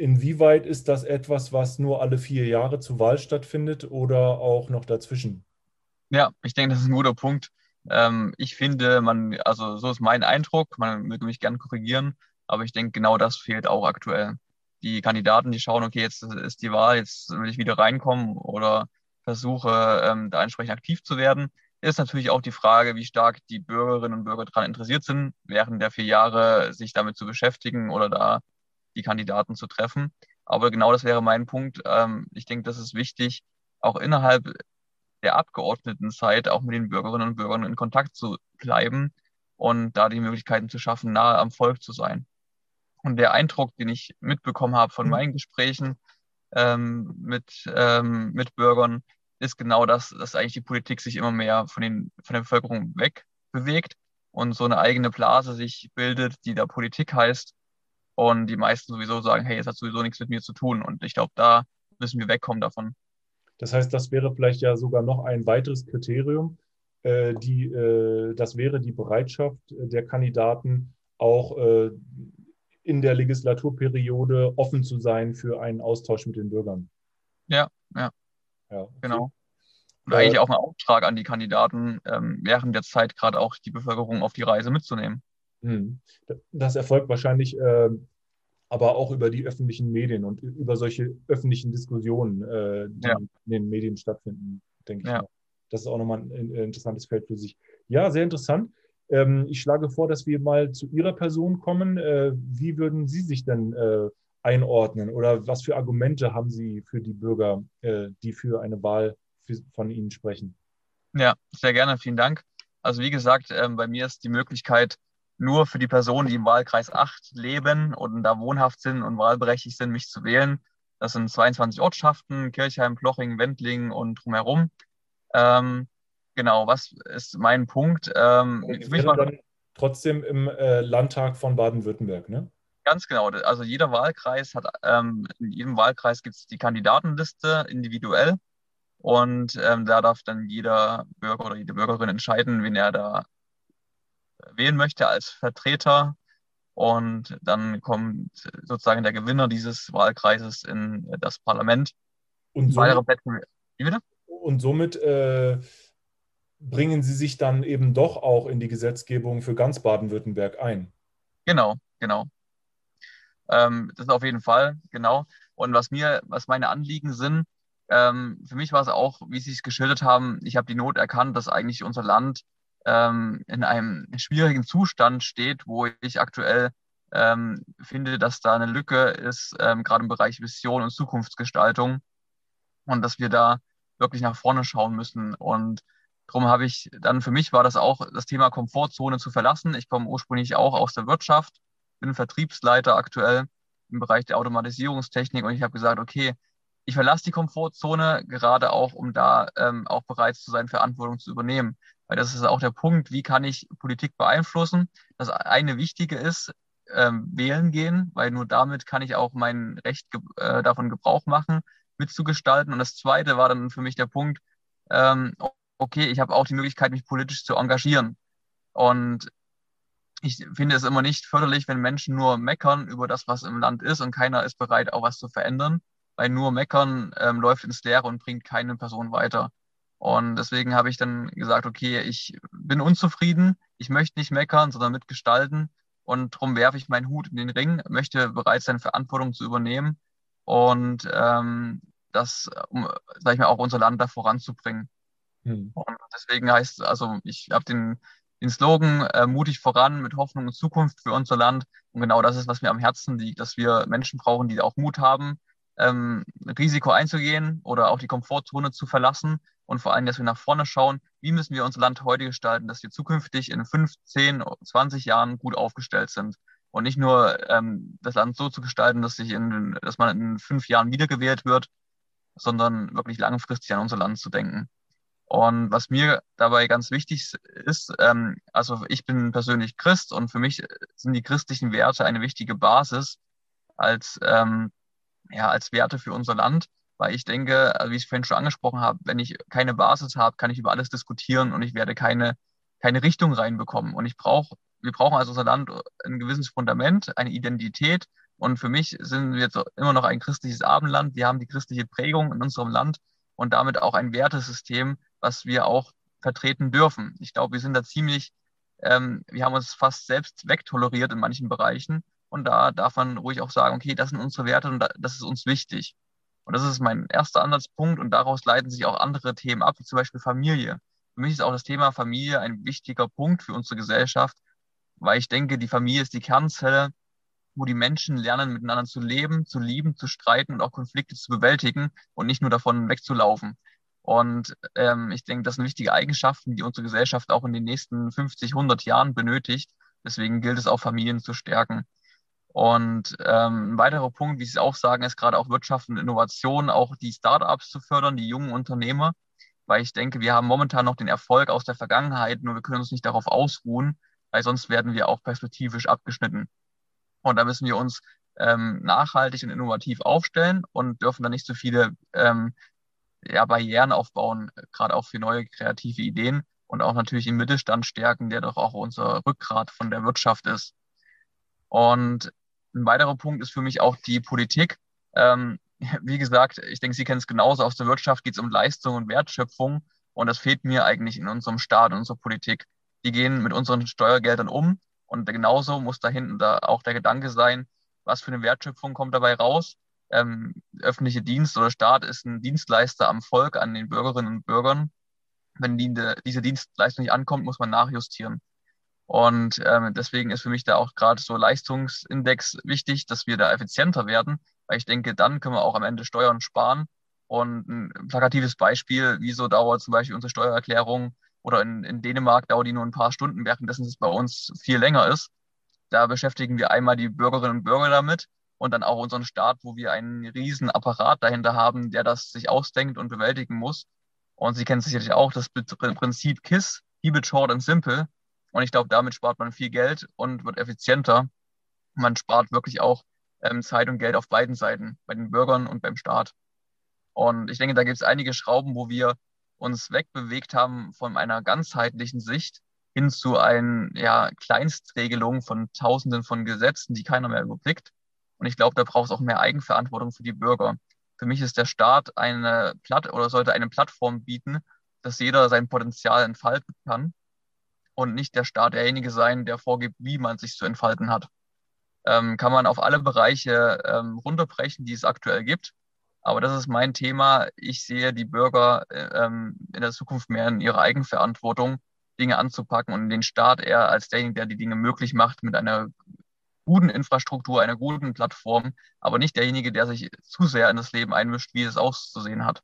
Inwieweit ist das etwas, was nur alle vier Jahre zur Wahl stattfindet oder auch noch dazwischen? Ja, ich denke, das ist ein guter Punkt. Ähm, ich finde, man, also so ist mein Eindruck, man möge mich gern korrigieren, aber ich denke, genau das fehlt auch aktuell. Die Kandidaten, die schauen, okay, jetzt ist die Wahl, jetzt will ich wieder reinkommen oder versuche, ähm, da entsprechend aktiv zu werden. Ist natürlich auch die Frage, wie stark die Bürgerinnen und Bürger daran interessiert sind, während der vier Jahre sich damit zu beschäftigen oder da die Kandidaten zu treffen. Aber genau das wäre mein Punkt. Ähm, ich denke, das ist wichtig, auch innerhalb der Abgeordnetenzeit auch mit den Bürgerinnen und Bürgern in Kontakt zu bleiben und da die Möglichkeiten zu schaffen, nahe am Volk zu sein. Und der Eindruck, den ich mitbekommen habe von mhm. meinen Gesprächen ähm, mit, ähm, mit Bürgern, ist genau das, dass eigentlich die Politik sich immer mehr von, den, von der Bevölkerung wegbewegt und so eine eigene Blase sich bildet, die da Politik heißt und die meisten sowieso sagen, hey, es hat sowieso nichts mit mir zu tun. Und ich glaube, da müssen wir wegkommen davon. Das heißt, das wäre vielleicht ja sogar noch ein weiteres Kriterium. Äh, die, äh, das wäre die Bereitschaft der Kandidaten, auch äh, in der Legislaturperiode offen zu sein für einen Austausch mit den Bürgern. Ja, ja. ja okay. Genau. Und eigentlich auch ein Auftrag an die Kandidaten, ähm, während der Zeit gerade auch die Bevölkerung auf die Reise mitzunehmen. Hm. Das erfolgt wahrscheinlich äh, aber auch über die öffentlichen Medien und über solche öffentlichen Diskussionen, äh, die ja. in den Medien stattfinden, denke ich. Ja. Mal. Das ist auch nochmal ein, ein, interessantes Feld für sich. Ja, sehr interessant. Ähm, ich schlage vor, dass wir mal zu Ihrer Person kommen. Äh, wie würden Sie sich denn äh, einordnen oder was für Argumente haben Sie für die Bürger, äh, die für eine Wahl für, von Ihnen sprechen? Ja, sehr gerne. Vielen Dank. Also wie gesagt, ähm, bei mir ist die Möglichkeit, nur für die Personen, die im Wahlkreis 8 leben und da wohnhaft sind und wahlberechtigt sind, mich zu wählen. Das sind 22 Ortschaften, Kirchheim, Ploching, Wendling und drumherum. Ähm, genau, was ist mein Punkt? Ähm, für mich dann trotzdem im äh, Landtag von Baden-Württemberg, ne? Ganz genau. Also jeder Wahlkreis hat, ähm, in jedem Wahlkreis gibt es die Kandidatenliste individuell. Und ähm, da darf dann jeder Bürger oder jede Bürgerin entscheiden, wen er da wählen möchte als Vertreter. Und dann kommt sozusagen der Gewinner dieses Wahlkreises in das Parlament. Und somit? Und somit äh, bringen Sie sich dann eben doch auch in die Gesetzgebung für ganz Baden-Württemberg ein. Genau, genau. Ähm, das ist auf jeden Fall, genau. Und was mir, was meine Anliegen sind, ähm, für mich war es auch, wie Sie es geschildert haben, ich habe die Not erkannt, dass eigentlich unser Land ähm, in einem schwierigen Zustand steht, wo ich aktuell ähm, finde, dass da eine Lücke ist, ähm, gerade im Bereich Vision und Zukunftsgestaltung und dass wir da wirklich nach vorne schauen müssen. Und darum habe ich dann für mich war das auch das Thema Komfortzone zu verlassen. Ich komme ursprünglich auch aus der Wirtschaft, bin Vertriebsleiter aktuell im Bereich der Automatisierungstechnik und ich habe gesagt, okay, ich verlasse die Komfortzone gerade auch, um da ähm, auch bereit zu sein, Verantwortung zu übernehmen weil das ist auch der Punkt, wie kann ich Politik beeinflussen. Das eine Wichtige ist, ähm, wählen gehen, weil nur damit kann ich auch mein Recht ge äh, davon Gebrauch machen, mitzugestalten. Und das zweite war dann für mich der Punkt, ähm, okay, ich habe auch die Möglichkeit, mich politisch zu engagieren. Und ich finde es immer nicht förderlich, wenn Menschen nur meckern über das, was im Land ist und keiner ist bereit, auch was zu verändern, weil nur meckern ähm, läuft ins Leere und bringt keine Person weiter. Und deswegen habe ich dann gesagt, okay, ich bin unzufrieden, ich möchte nicht meckern, sondern mitgestalten. Und darum werfe ich meinen Hut in den Ring, möchte bereit sein, Verantwortung zu übernehmen und ähm, das, um, sage ich mal, auch unser Land da voranzubringen. Hm. Und deswegen heißt, also ich habe den, den Slogan äh, mutig voran mit Hoffnung und Zukunft für unser Land. Und genau das ist, was mir am Herzen liegt, dass wir Menschen brauchen, die auch Mut haben, ähm, Risiko einzugehen oder auch die Komfortzone zu verlassen und vor allem, dass wir nach vorne schauen, wie müssen wir unser Land heute gestalten, dass wir zukünftig in 15, 20 Jahren gut aufgestellt sind und nicht nur ähm, das Land so zu gestalten, dass, sich in, dass man in fünf Jahren wiedergewählt wird sondern wirklich langfristig an unser Land zu denken. Und was mir dabei ganz wichtig ist, ähm, also ich bin persönlich Christ und für mich sind die christlichen Werte eine wichtige Basis als, ähm, ja, als Werte für unser Land, weil ich denke, wie ich es vorhin schon angesprochen habe, wenn ich keine Basis habe, kann ich über alles diskutieren und ich werde keine, keine Richtung reinbekommen. Und ich brauche, wir brauchen als unser Land ein gewisses Fundament, eine Identität. Und für mich sind wir jetzt immer noch ein christliches Abendland. Wir haben die christliche Prägung in unserem Land und damit auch ein Wertesystem, was wir auch vertreten dürfen. Ich glaube, wir sind da ziemlich, ähm, wir haben uns fast selbst wegtoleriert in manchen Bereichen. Und da darf man ruhig auch sagen, okay, das sind unsere Werte und das ist uns wichtig. Und das ist mein erster Ansatzpunkt und daraus leiten sich auch andere Themen ab, wie zum Beispiel Familie. Für mich ist auch das Thema Familie ein wichtiger Punkt für unsere Gesellschaft, weil ich denke, die Familie ist die Kernzelle, wo die Menschen lernen, miteinander zu leben, zu lieben, zu streiten und auch Konflikte zu bewältigen und nicht nur davon wegzulaufen. Und ähm, ich denke, das sind wichtige Eigenschaften, die unsere Gesellschaft auch in den nächsten 50, 100 Jahren benötigt. Deswegen gilt es auch, Familien zu stärken. Und ähm, ein weiterer Punkt, wie Sie auch sagen, ist gerade auch Wirtschaft und Innovation, auch die Startups zu fördern, die jungen Unternehmer, weil ich denke, wir haben momentan noch den Erfolg aus der Vergangenheit, nur wir können uns nicht darauf ausruhen, weil sonst werden wir auch perspektivisch abgeschnitten. Und da müssen wir uns ähm, nachhaltig und innovativ aufstellen und dürfen dann nicht so viele ähm, ja, Barrieren aufbauen, gerade auch für neue kreative Ideen und auch natürlich den Mittelstand stärken, der doch auch unser Rückgrat von der Wirtschaft ist. Und ein weiterer Punkt ist für mich auch die Politik. Ähm, wie gesagt, ich denke, Sie kennen es genauso. Aus der Wirtschaft geht es um Leistung und Wertschöpfung. Und das fehlt mir eigentlich in unserem Staat, in unserer Politik. Die gehen mit unseren Steuergeldern um. Und genauso muss da hinten da auch der Gedanke sein, was für eine Wertschöpfung kommt dabei raus ähm, öffentliche Dienst oder Staat ist ein Dienstleister am Volk, an den Bürgerinnen und Bürgern. Wenn die, diese Dienstleistung nicht ankommt, muss man nachjustieren. Und ähm, deswegen ist für mich da auch gerade so Leistungsindex wichtig, dass wir da effizienter werden, weil ich denke, dann können wir auch am Ende Steuern sparen. Und ein plakatives Beispiel, wieso dauert zum Beispiel unsere Steuererklärung oder in, in Dänemark dauert die nur ein paar Stunden, währenddessen es bei uns viel länger ist. Da beschäftigen wir einmal die Bürgerinnen und Bürger damit und dann auch unseren Staat, wo wir einen riesen Apparat dahinter haben, der das sich ausdenkt und bewältigen muss. Und Sie kennen sicherlich auch das Prinzip KISS, Keep it short and simple. Und ich glaube, damit spart man viel Geld und wird effizienter. Man spart wirklich auch ähm, Zeit und Geld auf beiden Seiten, bei den Bürgern und beim Staat. Und ich denke, da gibt es einige Schrauben, wo wir uns wegbewegt haben von einer ganzheitlichen Sicht hin zu einer ja, Kleinstregelung von Tausenden von Gesetzen, die keiner mehr überblickt. Und ich glaube, da braucht es auch mehr Eigenverantwortung für die Bürger. Für mich ist der Staat eine Platt oder sollte eine Plattform bieten, dass jeder sein Potenzial entfalten kann und nicht der Staat derjenige sein, der vorgibt, wie man sich zu entfalten hat. Ähm, kann man auf alle Bereiche ähm, runterbrechen, die es aktuell gibt. Aber das ist mein Thema. Ich sehe die Bürger äh, ähm, in der Zukunft mehr in ihrer Eigenverantwortung, Dinge anzupacken und den Staat eher als derjenige, der die Dinge möglich macht, mit einer guten Infrastruktur, einer guten Plattform, aber nicht derjenige, der sich zu sehr in das Leben einmischt, wie es auszusehen hat.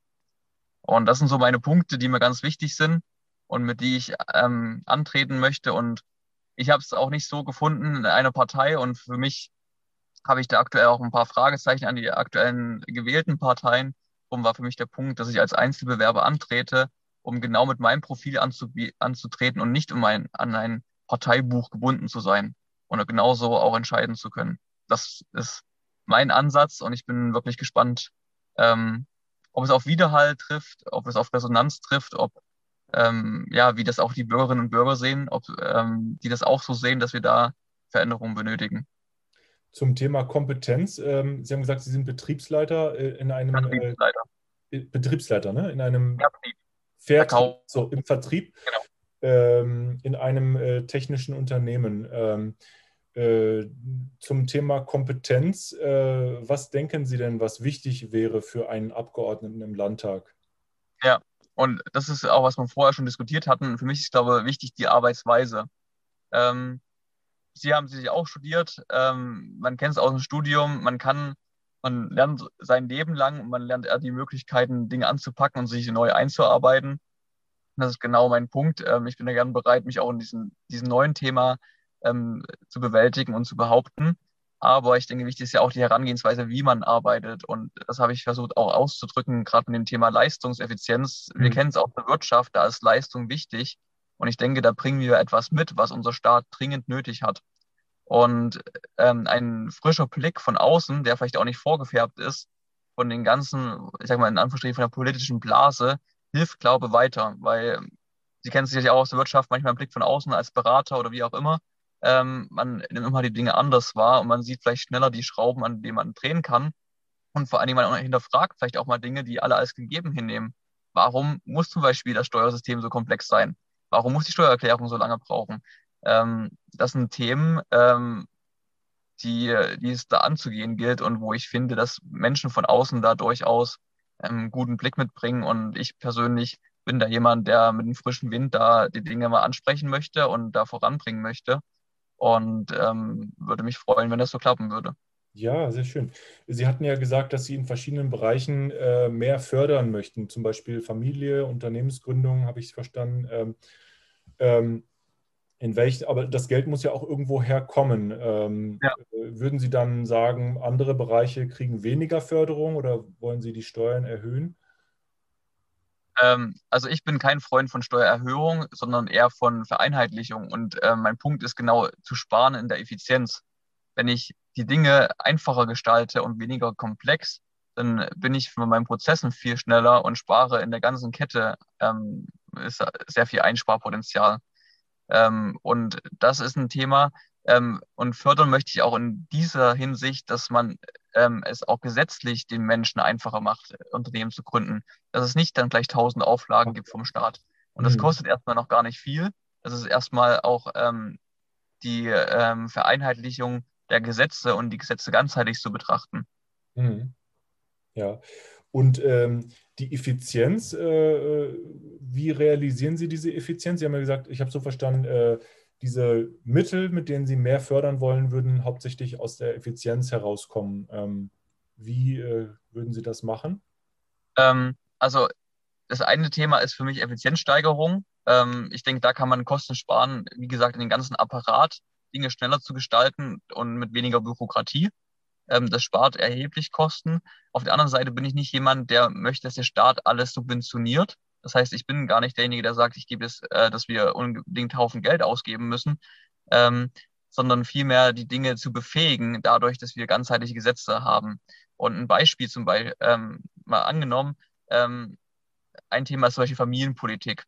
Und das sind so meine Punkte, die mir ganz wichtig sind und mit die ich ähm, antreten möchte. Und ich habe es auch nicht so gefunden in einer Partei. Und für mich habe ich da aktuell auch ein paar Fragezeichen an die aktuellen gewählten Parteien. Darum war für mich der Punkt, dass ich als Einzelbewerber antrete, um genau mit meinem Profil anzutreten und nicht um ein, an ein Parteibuch gebunden zu sein und genauso auch entscheiden zu können. Das ist mein Ansatz und ich bin wirklich gespannt, ähm, ob es auf Widerhall trifft, ob es auf Resonanz trifft, ob ähm, ja, wie das auch die Bürgerinnen und Bürger sehen, ob ähm, die das auch so sehen, dass wir da Veränderungen benötigen. Zum Thema Kompetenz. Ähm, Sie haben gesagt, Sie sind Betriebsleiter äh, in einem Betriebsleiter. Äh, Betriebsleiter, ne? In einem Vertrieb. Vertrieb. So, im Vertrieb. Genau ähm, in einem äh, technischen Unternehmen. Ähm, äh, zum Thema Kompetenz, äh, was denken Sie denn, was wichtig wäre für einen Abgeordneten im Landtag? Ja, und das ist auch, was wir vorher schon diskutiert hatten. Für mich ist, glaube ich, wichtig die Arbeitsweise. Ähm, Sie haben sich auch studiert, ähm, man kennt es aus dem Studium, man kann, man lernt sein Leben lang und man lernt eher die Möglichkeiten, Dinge anzupacken und sich neu einzuarbeiten. Das ist genau mein Punkt. Ähm, ich bin ja gern bereit, mich auch in diesem, diesem neuen Thema ähm, zu bewältigen und zu behaupten. Aber ich denke, wichtig ist ja auch die Herangehensweise, wie man arbeitet. Und das habe ich versucht auch auszudrücken, gerade mit dem Thema Leistungseffizienz. Wir mhm. kennen es auch in der Wirtschaft, da ist Leistung wichtig. Und ich denke, da bringen wir etwas mit, was unser Staat dringend nötig hat. Und ähm, ein frischer Blick von außen, der vielleicht auch nicht vorgefärbt ist, von den ganzen, ich sag mal in Anführungsstrichen, von der politischen Blase, hilft, glaube ich, weiter. Weil Sie kennen sich ja auch aus der Wirtschaft, manchmal einen Blick von außen als Berater oder wie auch immer. Ähm, man nimmt immer die Dinge anders wahr und man sieht vielleicht schneller die Schrauben, an denen man drehen kann. Und vor Dingen, man hinterfragt vielleicht auch mal Dinge, die alle als gegeben hinnehmen. Warum muss zum Beispiel das Steuersystem so komplex sein? Warum muss die Steuererklärung so lange brauchen? Ähm, das sind Themen, ähm, die, die es da anzugehen gilt und wo ich finde, dass Menschen von außen da durchaus einen ähm, guten Blick mitbringen. Und ich persönlich bin da jemand, der mit dem frischen Wind da die Dinge mal ansprechen möchte und da voranbringen möchte. Und ähm, würde mich freuen, wenn das so klappen würde. Ja, sehr schön. Sie hatten ja gesagt, dass Sie in verschiedenen Bereichen äh, mehr fördern möchten, zum Beispiel Familie, Unternehmensgründung, habe ich verstanden. Ähm, ähm, in welch, aber das Geld muss ja auch irgendwo herkommen. Ähm, ja. Würden Sie dann sagen, andere Bereiche kriegen weniger Förderung oder wollen Sie die Steuern erhöhen? Ähm, also ich bin kein Freund von Steuererhöhung, sondern eher von Vereinheitlichung. Und äh, mein Punkt ist genau zu sparen in der Effizienz. Wenn ich die Dinge einfacher gestalte und weniger komplex, dann bin ich von meinen Prozessen viel schneller und spare in der ganzen Kette ähm, sehr viel Einsparpotenzial. Ähm, und das ist ein Thema. Ähm, und fördern möchte ich auch in dieser Hinsicht, dass man ähm, es auch gesetzlich den Menschen einfacher macht, Unternehmen zu gründen. Dass es nicht dann gleich tausend Auflagen gibt vom Staat. Und das mhm. kostet erstmal noch gar nicht viel. Das ist erstmal auch ähm, die ähm, Vereinheitlichung der Gesetze und die Gesetze ganzheitlich zu betrachten. Mhm. Ja, und ähm, die Effizienz, äh, äh, wie realisieren Sie diese Effizienz? Sie haben ja gesagt, ich habe so verstanden, äh, diese Mittel, mit denen Sie mehr fördern wollen, würden hauptsächlich aus der Effizienz herauskommen. Ähm, wie äh, würden Sie das machen? Ähm, also das eine Thema ist für mich Effizienzsteigerung. Ähm, ich denke, da kann man Kosten sparen, wie gesagt, in den ganzen Apparat, Dinge schneller zu gestalten und mit weniger Bürokratie. Ähm, das spart erheblich Kosten. Auf der anderen Seite bin ich nicht jemand, der möchte, dass der Staat alles subventioniert. Das heißt, ich bin gar nicht derjenige, der sagt, ich gebe es, äh, dass wir unbedingt Haufen Geld ausgeben müssen, ähm, sondern vielmehr die Dinge zu befähigen, dadurch, dass wir ganzheitliche Gesetze haben. Und ein Beispiel zum Beispiel, ähm, mal angenommen, ähm, ein Thema ist zum Beispiel Familienpolitik.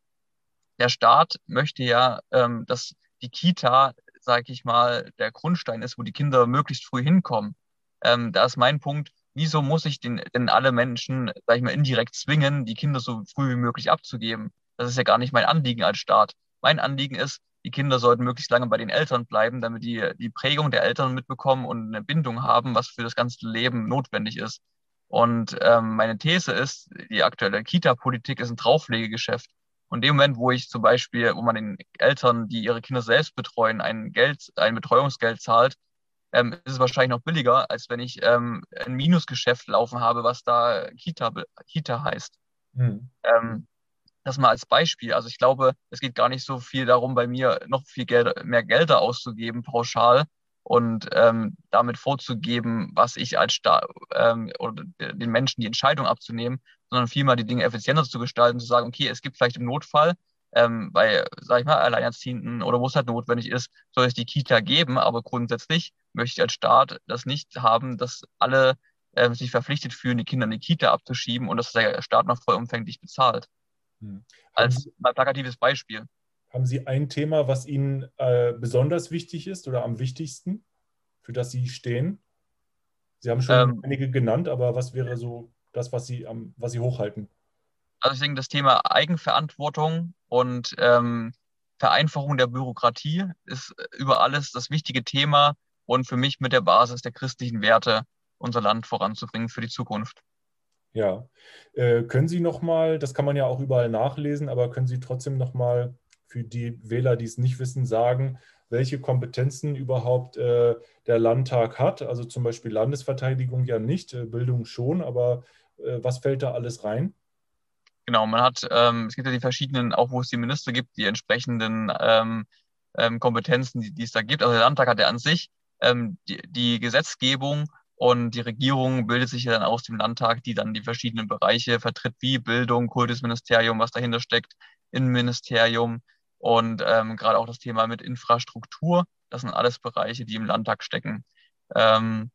Der Staat möchte ja, ähm, dass die Kita, sage ich mal, der Grundstein ist, wo die Kinder möglichst früh hinkommen. Ähm, da ist mein Punkt, wieso muss ich den, denn alle Menschen, sag ich mal, indirekt zwingen, die Kinder so früh wie möglich abzugeben? Das ist ja gar nicht mein Anliegen als Staat. Mein Anliegen ist, die Kinder sollten möglichst lange bei den Eltern bleiben, damit die die Prägung der Eltern mitbekommen und eine Bindung haben, was für das ganze Leben notwendig ist. Und ähm, meine These ist, die aktuelle Kita-Politik ist ein Drauflegegeschäft. Und in dem Moment, wo ich zum Beispiel, wo man den Eltern, die ihre Kinder selbst betreuen, ein Geld, ein Betreuungsgeld zahlt, ähm, ist es wahrscheinlich noch billiger, als wenn ich ähm, ein Minusgeschäft laufen habe, was da Kita, Kita heißt. Mhm. Ähm, das mal als Beispiel. Also ich glaube, es geht gar nicht so viel darum, bei mir noch viel Geld, mehr Gelder auszugeben, pauschal, und ähm, damit vorzugeben, was ich als Staat ähm, oder den Menschen die Entscheidung abzunehmen, sondern vielmehr die Dinge effizienter zu gestalten, zu sagen, okay, es gibt vielleicht im Notfall ähm, bei, sag ich mal, Alleinerziehenden oder wo es halt notwendig ist, soll es die Kita geben, aber grundsätzlich möchte ich als Staat das nicht haben, dass alle äh, sich verpflichtet fühlen, die Kinder in die Kita abzuschieben und dass der Staat noch vollumfänglich bezahlt. Hm. Als Sie, plakatives Beispiel. Haben Sie ein Thema, was Ihnen äh, besonders wichtig ist oder am wichtigsten, für das Sie stehen? Sie haben schon ähm, einige genannt, aber was wäre so das, was Sie, am, was Sie hochhalten? Also ich denke, das Thema Eigenverantwortung und ähm, Vereinfachung der Bürokratie ist über alles das wichtige Thema, und für mich mit der Basis der christlichen Werte unser Land voranzubringen für die Zukunft. Ja, äh, können Sie nochmal, das kann man ja auch überall nachlesen, aber können Sie trotzdem nochmal für die Wähler, die es nicht wissen, sagen, welche Kompetenzen überhaupt äh, der Landtag hat? Also zum Beispiel Landesverteidigung ja nicht, äh, Bildung schon, aber äh, was fällt da alles rein? Genau, man hat, ähm, es gibt ja die verschiedenen, auch wo es die Minister gibt, die entsprechenden ähm, ähm, Kompetenzen, die, die, es da gibt. Also der Landtag hat ja an sich ähm, die, die Gesetzgebung und die Regierung bildet sich ja dann aus dem Landtag, die dann die verschiedenen Bereiche vertritt, wie Bildung, Kultusministerium, was dahinter steckt, Innenministerium und ähm, gerade auch das Thema mit Infrastruktur. Das sind alles Bereiche, die im Landtag stecken. Ähm,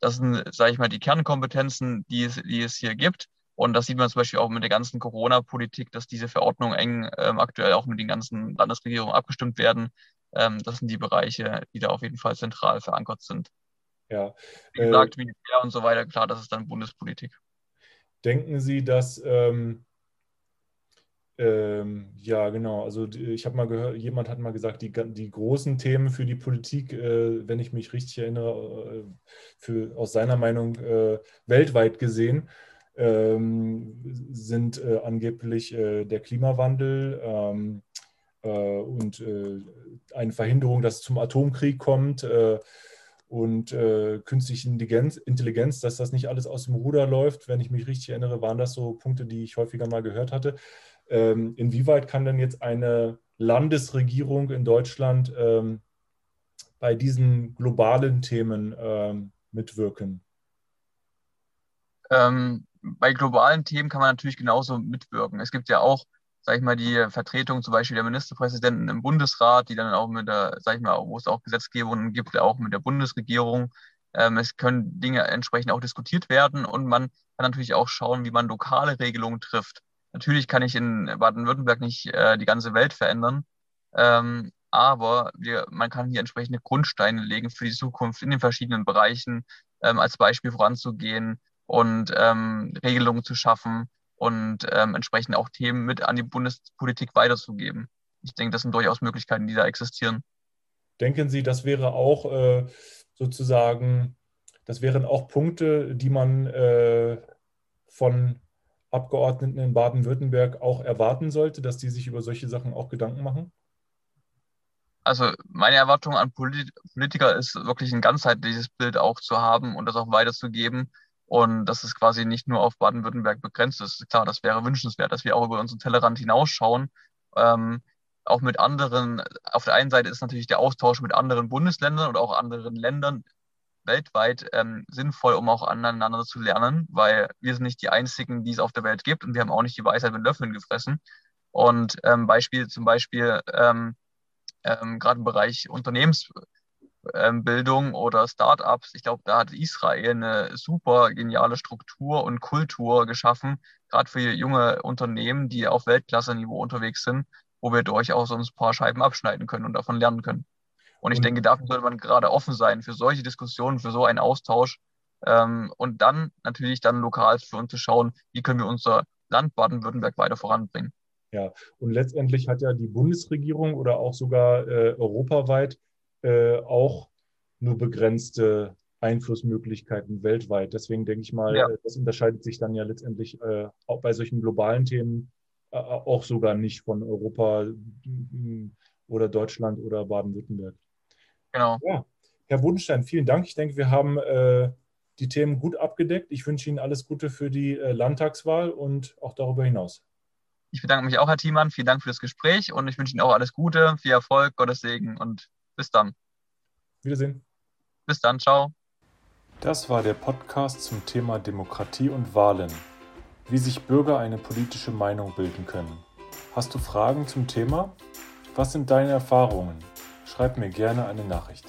das sind, sage ich mal, die Kernkompetenzen, die es, die es hier gibt. Und das sieht man zum Beispiel auch mit der ganzen Corona-Politik, dass diese Verordnungen eng ähm, aktuell auch mit den ganzen Landesregierungen abgestimmt werden. Ähm, das sind die Bereiche, die da auf jeden Fall zentral verankert sind. Ja. Wie gesagt, äh, Militär und so weiter, klar, das ist dann Bundespolitik. Denken Sie, dass ähm, ähm, ja, genau. Also ich habe mal gehört, jemand hat mal gesagt, die, die großen Themen für die Politik, äh, wenn ich mich richtig erinnere, äh, für, aus seiner Meinung äh, weltweit gesehen, sind äh, angeblich äh, der Klimawandel ähm, äh, und eine Verhinderung, dass es zum Atomkrieg kommt und künstliche Intelligenz, Intelligenz, dass das nicht alles aus dem Ruder läuft. Wenn ich mich richtig erinnere, waren das so Punkte, die ich häufiger mal gehört hatte. Ähm, inwieweit kann denn jetzt eine Landesregierung in Deutschland ähm, bei diesen globalen Themen ähm, mitwirken? Ähm, bei globalen Themen kann man natürlich genauso mitwirken. Es gibt ja auch, sag ich mal, die Vertretung zum Beispiel der Ministerpräsidenten im Bundesrat, die dann auch mit der, sag ich mal, wo es auch Gesetzgebungen gibt, auch mit der Bundesregierung. Ähm, es können Dinge entsprechend auch diskutiert werden und man kann natürlich auch schauen, wie man lokale Regelungen trifft. Natürlich kann ich in Baden-Württemberg nicht äh, die ganze Welt verändern, ähm, aber wir, man kann hier entsprechende Grundsteine legen für die Zukunft in den verschiedenen Bereichen, ähm, als Beispiel voranzugehen und ähm, Regelungen zu schaffen und ähm, entsprechend auch Themen mit an die Bundespolitik weiterzugeben. Ich denke, das sind durchaus Möglichkeiten, die da existieren. Denken Sie, das wäre auch äh, sozusagen, das wären auch Punkte, die man äh, von Abgeordneten in Baden-Württemberg auch erwarten sollte, dass die sich über solche Sachen auch Gedanken machen? Also meine Erwartung an Politiker ist wirklich ein ganzheitliches Bild auch zu haben und das auch weiterzugeben und dass es quasi nicht nur auf Baden-Württemberg begrenzt ist. Klar, das wäre wünschenswert, dass wir auch über unseren Tellerrand hinausschauen. Ähm, auch mit anderen, auf der einen Seite ist natürlich der Austausch mit anderen Bundesländern oder auch anderen Ländern weltweit ähm, sinnvoll, um auch aneinander zu lernen, weil wir sind nicht die einzigen, die es auf der Welt gibt und wir haben auch nicht die Weisheit mit Löffeln gefressen. Und ähm, Beispiel zum Beispiel ähm, ähm, gerade im Bereich Unternehmensbildung ähm, oder Startups, ich glaube, da hat Israel eine super geniale Struktur und Kultur geschaffen, gerade für junge Unternehmen, die auf Weltklasse-Niveau unterwegs sind, wo wir durchaus uns ein paar Scheiben abschneiden können und davon lernen können. Und ich denke, dafür sollte man gerade offen sein für solche Diskussionen, für so einen Austausch. Ähm, und dann natürlich dann lokal für uns zu schauen, wie können wir unser Land Baden-Württemberg weiter voranbringen. Ja, und letztendlich hat ja die Bundesregierung oder auch sogar äh, europaweit äh, auch nur begrenzte Einflussmöglichkeiten weltweit. Deswegen denke ich mal, ja. das unterscheidet sich dann ja letztendlich äh, auch bei solchen globalen Themen äh, auch sogar nicht von Europa oder Deutschland oder Baden-Württemberg. Genau. Ja. Herr Bodenstein, vielen Dank. Ich denke, wir haben äh, die Themen gut abgedeckt. Ich wünsche Ihnen alles Gute für die äh, Landtagswahl und auch darüber hinaus. Ich bedanke mich auch, Herr Thiemann. Vielen Dank für das Gespräch und ich wünsche Ihnen auch alles Gute, viel Erfolg, Gottes Segen und bis dann. Wiedersehen. Bis dann, ciao. Das war der Podcast zum Thema Demokratie und Wahlen. Wie sich Bürger eine politische Meinung bilden können. Hast du Fragen zum Thema? Was sind deine Erfahrungen? Schreib mir gerne eine Nachricht.